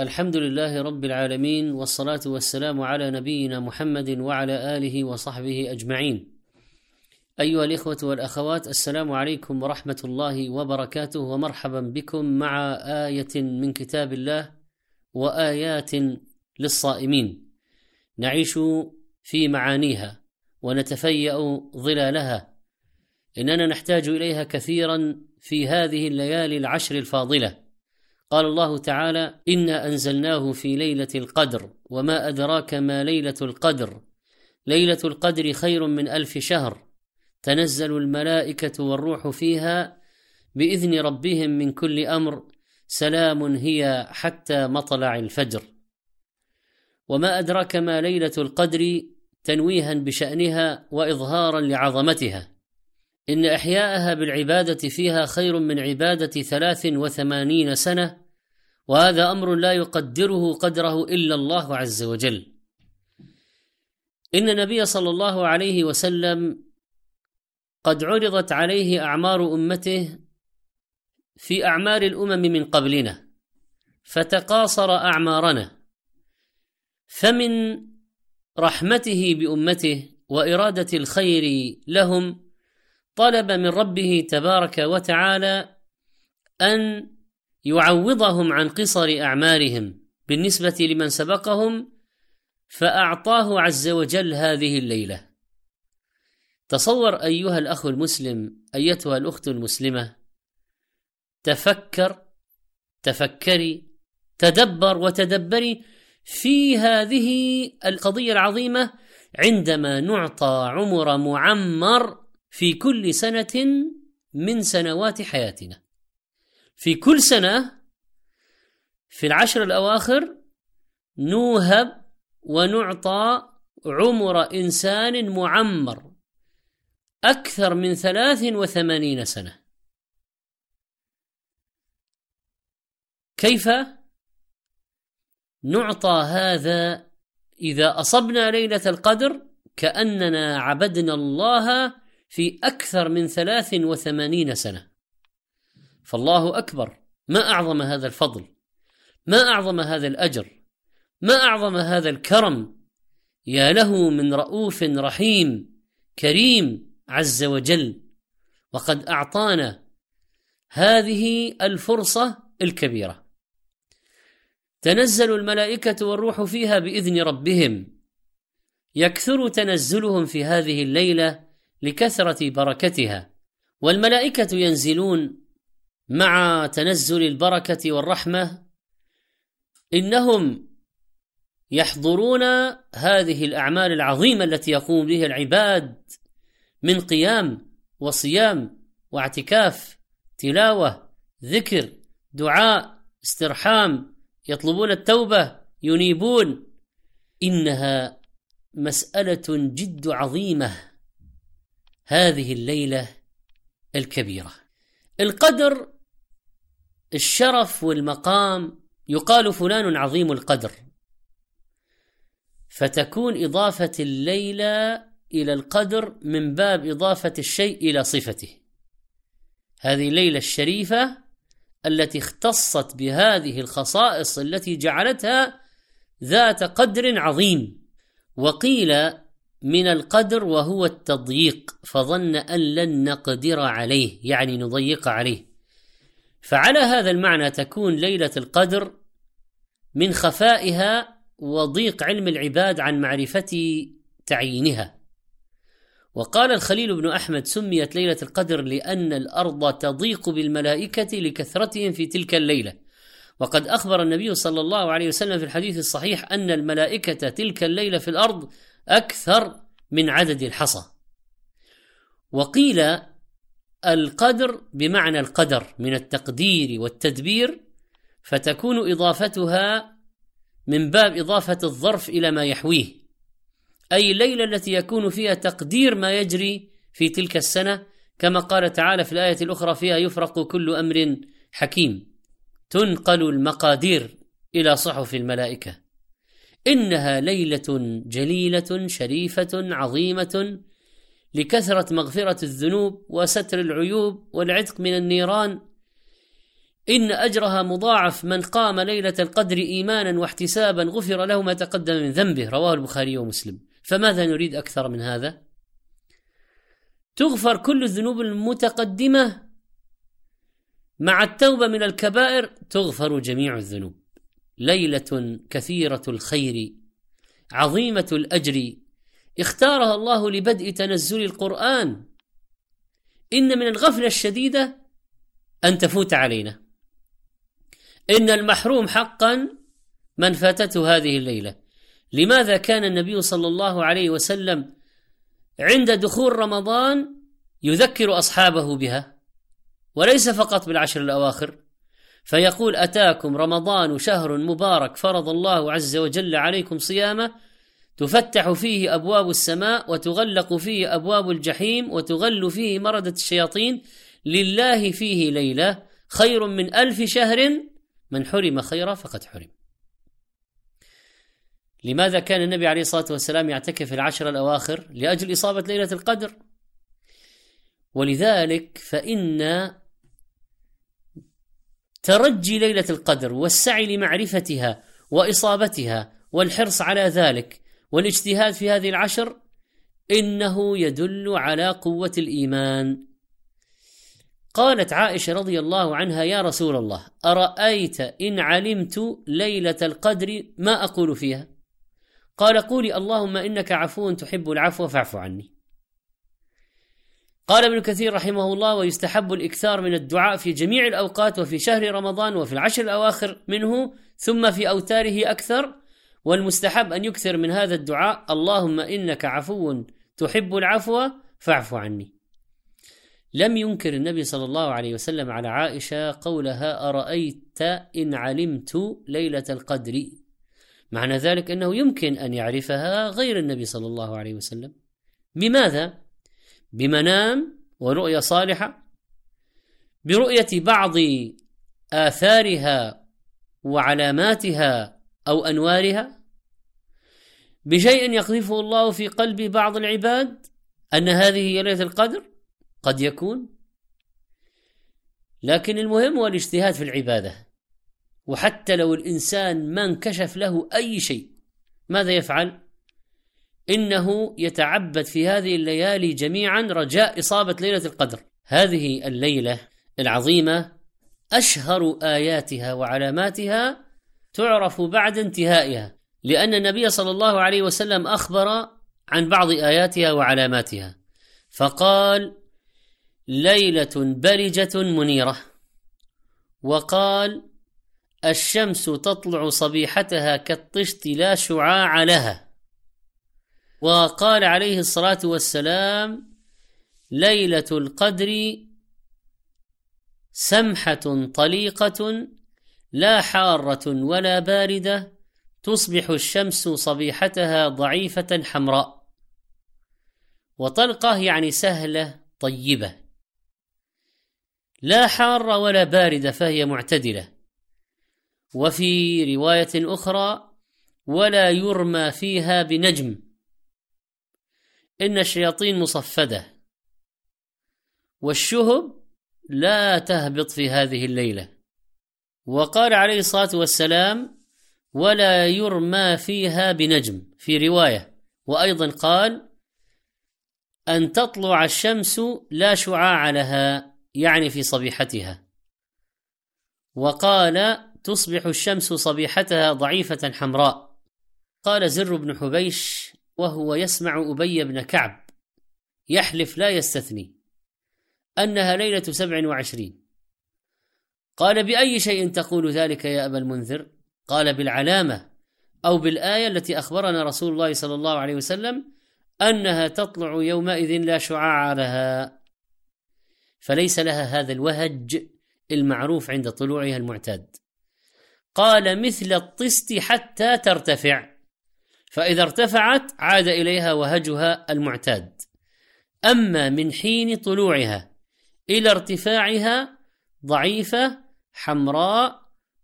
الحمد لله رب العالمين والصلاة والسلام على نبينا محمد وعلى آله وصحبه أجمعين. أيها الإخوة والأخوات السلام عليكم ورحمة الله وبركاته ومرحبا بكم مع آية من كتاب الله وآيات للصائمين. نعيش في معانيها ونتفيأ ظلالها. إننا نحتاج إليها كثيرا في هذه الليالي العشر الفاضلة قال الله تعالى إنا أنزلناه في ليلة القدر وما أدراك ما ليلة القدر. ليلة القدر خير من ألف شهر. تنزل الملائكة والروح فيها بإذن ربهم من كل أمر. سلام هي حتى مطلع الفجر. وما أدراك ما ليلة القدر تنويها بشأنها وإظهارا لعظمتها. إن إحياءها بالعبادة فيها خير من عبادة ثلاث وثمانين سنة وهذا أمر لا يقدره قدره إلا الله عز وجل. إن النبي صلى الله عليه وسلم قد عرضت عليه أعمار أمته في أعمار الأمم من قبلنا فتقاصر أعمارنا فمن رحمته بأمته وإرادة الخير لهم طلب من ربه تبارك وتعالى أن يعوضهم عن قصر اعمارهم بالنسبة لمن سبقهم فأعطاه عز وجل هذه الليلة. تصور أيها الأخ المسلم أيتها الأخت المسلمة تفكر تفكري تدبر وتدبري في هذه القضية العظيمة عندما نعطى عمر معمر في كل سنة من سنوات حياتنا. في كل سنة في العشر الأواخر نوهب ونعطى عمر إنسان معمر أكثر من ثلاث وثمانين سنة. كيف نعطى هذا إذا أصبنا ليلة القدر كأننا عبدنا الله في أكثر من ثلاث وثمانين سنة. فالله أكبر. ما أعظم هذا الفضل؟ ما أعظم هذا الأجر؟ ما أعظم هذا الكرم؟ يا له من رؤوف رحيم كريم عز وجل. وقد أعطانا هذه الفرصة الكبيرة. تنزل الملائكة والروح فيها بإذن ربهم. يكثر تنزلهم في هذه الليلة لكثرة بركتها. والملائكة ينزلون مع تنزل البركة والرحمة إنهم يحضرون هذه الأعمال العظيمة التي يقوم بها العباد من قيام وصيام واعتكاف تلاوة ذكر دعاء استرحام يطلبون التوبة ينيبون إنها مسألة جد عظيمة. هذه الليلة الكبيرة. القدر الشرف والمقام يقال فلان عظيم القدر. فتكون إضافة الليلة إلى القدر من باب إضافة الشيء إلى صفته. هذه الليلة الشريفة التي اختصت بهذه الخصائص التي جعلتها ذات قدر عظيم. وقيل من القدر وهو التضييق فظن أن لن نقدر عليه يعني نضيق عليه. فعلى هذا المعنى تكون ليلة القدر من خفائها وضيق علم العباد عن معرفة تعيينها. وقال الخليل بن أحمد سميت ليلة القدر لأن الأرض تضيق بالملائكة لكثرتهم في تلك الليلة. وقد أخبر النبي صلى الله عليه وسلم في الحديث الصحيح أن الملائكة تلك الليلة في الأرض أكثر من عدد الحصى. وقيل القدر بمعنى القدر من التقدير والتدبير فتكون إضافتها من باب إضافة الظرف إلى ما يحويه. أي الليلة التي يكون فيها تقدير ما يجري في تلك السنة كما قال تعالى في الآية الأخرى فيها يفرق كل أمر حكيم تنقل المقادير إلى صحف الملائكة. إنها ليلة جليلة شريفة عظيمة لكثرة مغفرة الذنوب وستر العيوب والعتق من النيران. إن أجرها مضاعف من قام ليلة القدر إيمانا واحتسابا غفر له ما تقدم من ذنبه. رواه البخاري ومسلم. فماذا نريد أكثر من هذا؟ تغفر كل الذنوب المتقدمة. مع التوبة من الكبائر تغفر جميع الذنوب. ليلة كثيرة الخير عظيمة الأجر. اختارها الله لبدء تنزل القرآن. إن من الغفلة الشديدة أن تفوت علينا. إن المحروم حقا من فاتته هذه الليلة. لماذا كان النبي صلى الله عليه وسلم عند دخول رمضان يذكر أصحابه بها؟ وليس فقط بالعشر الأواخر. فيقول أتاكم رمضان شهر مبارك فرض الله عز وجل عليكم صيامه تفتح فيه أبواب السماء وتغلق فيه أبواب الجحيم وتغل فيه مردة الشياطين لله فيه ليلة خير من ألف شهر من حرم خيرا فقد حرم. لماذا كان النبي عليه الصلاة والسلام يعتكف العشر الأواخر؟ لأجل إصابة ليلة القدر. ولذلك فإن ترجي ليلة القدر والسعي لمعرفتها وإصابتها والحرص على ذلك والاجتهاد في هذه العشر إنه يدل على قوة الإيمان. قالت عائشة رضي الله عنها يا رسول الله أرأيت إن علمت ليلة القدر ما أقول فيها؟ قال قولي اللهم إنك عفو تحب العفو فاعف عني. قال ابن كثير رحمه الله ويستحب الإكثار من الدعاء في جميع الأوقات وفي شهر رمضان وفي العشر الأواخر منه ثم في أوتاره أكثر والمستحب أن يكثر من هذا الدعاء. اللهم إنك عفو تحب العفو فاعف عني. لم ينكر النبي صلى الله عليه وسلم على عائشة قولها أرأيت إن علمت ليلة القدر. معنى ذلك أنه يمكن أن يعرفها غير النبي صلى الله عليه وسلم. بماذا؟ بمنام ورؤية صالحة برؤية بعض آثارها وعلاماتها أو أنوارها بشيء يقذفه الله في قلب بعض العباد أن هذه هي ليلة القدر قد يكون. لكن المهم هو الاجتهاد في العبادة. وحتى لو الإنسان ما انكشف له أي شيء ماذا يفعل؟ إنه يتعبد في هذه الليالي جميعا رجاء إصابة ليلة القدر. هذه الليلة العظيمة أشهر آياتها وعلاماتها تعرف بعد انتهائها لأن النبي صلى الله عليه وسلم أخبر عن بعض آياتها وعلاماتها. فقال ليلة برجه منيرة. وقال الشمس تطلع صبيحتها كالطشت لا شعاع لها. وقال عليه الصلاة والسلام ليلة القدر سمحة طليقة لا حارة ولا باردة تصبح الشمس صبيحتها ضعيفة حمراء. وطلقة يعني سهلة طيبة. لا حارة ولا باردة فهي معتدلة. وفي رواية أخرى ولا يرمى فيها بنجم. إن الشياطين مصفدة. والشهب لا تهبط في هذه الليلة. وقال عليه الصلاة والسلام ولا يرمى فيها بنجم في رواية. وأيضا قال أن تطلع الشمس لا شعاع لها يعني في صبيحتها. وقال تصبح الشمس صبيحتها ضعيفة حمراء. قال زر بن حبيش وهو يسمع أبي بن كعب. يحلف لا يستثني. أنها ليلة سبع وعشرين. قال بأي شيء تقول ذلك يا أبا المنذر؟ قال بالعلامة أو بالآية التي أخبرنا رسول الله صلى الله عليه وسلم أنها تطلع يومئذ لا شعاع لها. فليس لها هذا الوهج المعروف عند طلوعها المعتاد. قال مثل الطست حتى ترتفع. فإذا ارتفعت عاد إليها وهجها المعتاد. أما من حين طلوعها إلى ارتفاعها ضعيفة حمراء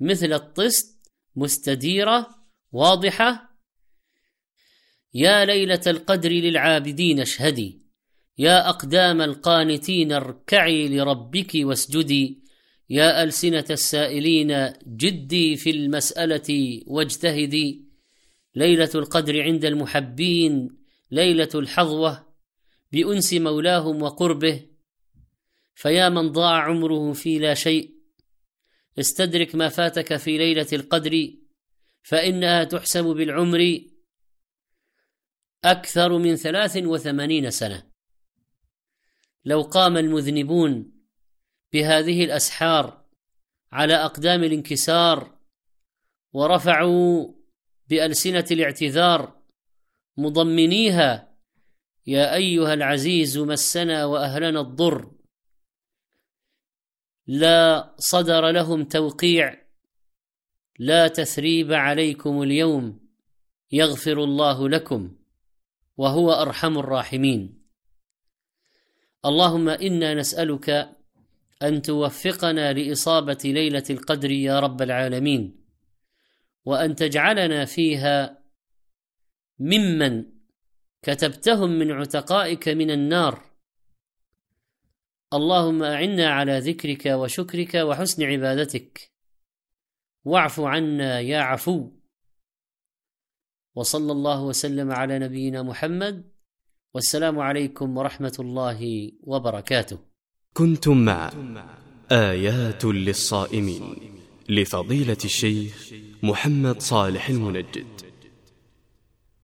مثل الطست مستديرة واضحة. يا ليلة القدر للعابدين اشهدي. يا أقدام القانتين اركعي لربك واسجدي. يا ألسنة السائلين جدي في المسألة واجتهدي. ليلة القدر عند المحبين ليلة الحظوة بأنس مولاهم وقربه. فيا من ضاع عمره في لا شيء استدرك ما فاتك في ليلة القدر فإنها تحسب بالعمر أكثر من ثلاث وثمانين سنة. لو قام المذنبون بهذه الأسحار على أقدام الانكسار ورفعوا بألسنة الاعتذار مضمنيها يا أيها العزيز مسنا وأهلنا الضر. لا صدر لهم توقيع لا تثريب عليكم اليوم يغفر الله لكم وهو أرحم الراحمين. اللهم إنا نسألك أن توفقنا لإصابة ليلة القدر يا رب العالمين. وأن تجعلنا فيها ممن كتبتهم من عتقائك من النار. اللهم أعنا على ذكرك وشكرك وحسن عبادتك. واعف عنا يا عفو. وصلى الله وسلم على نبينا محمد. والسلام عليكم ورحمة الله وبركاته. كنتم مع آيات للصائمين. لفضيلة الشيخ محمد صالح المنجد.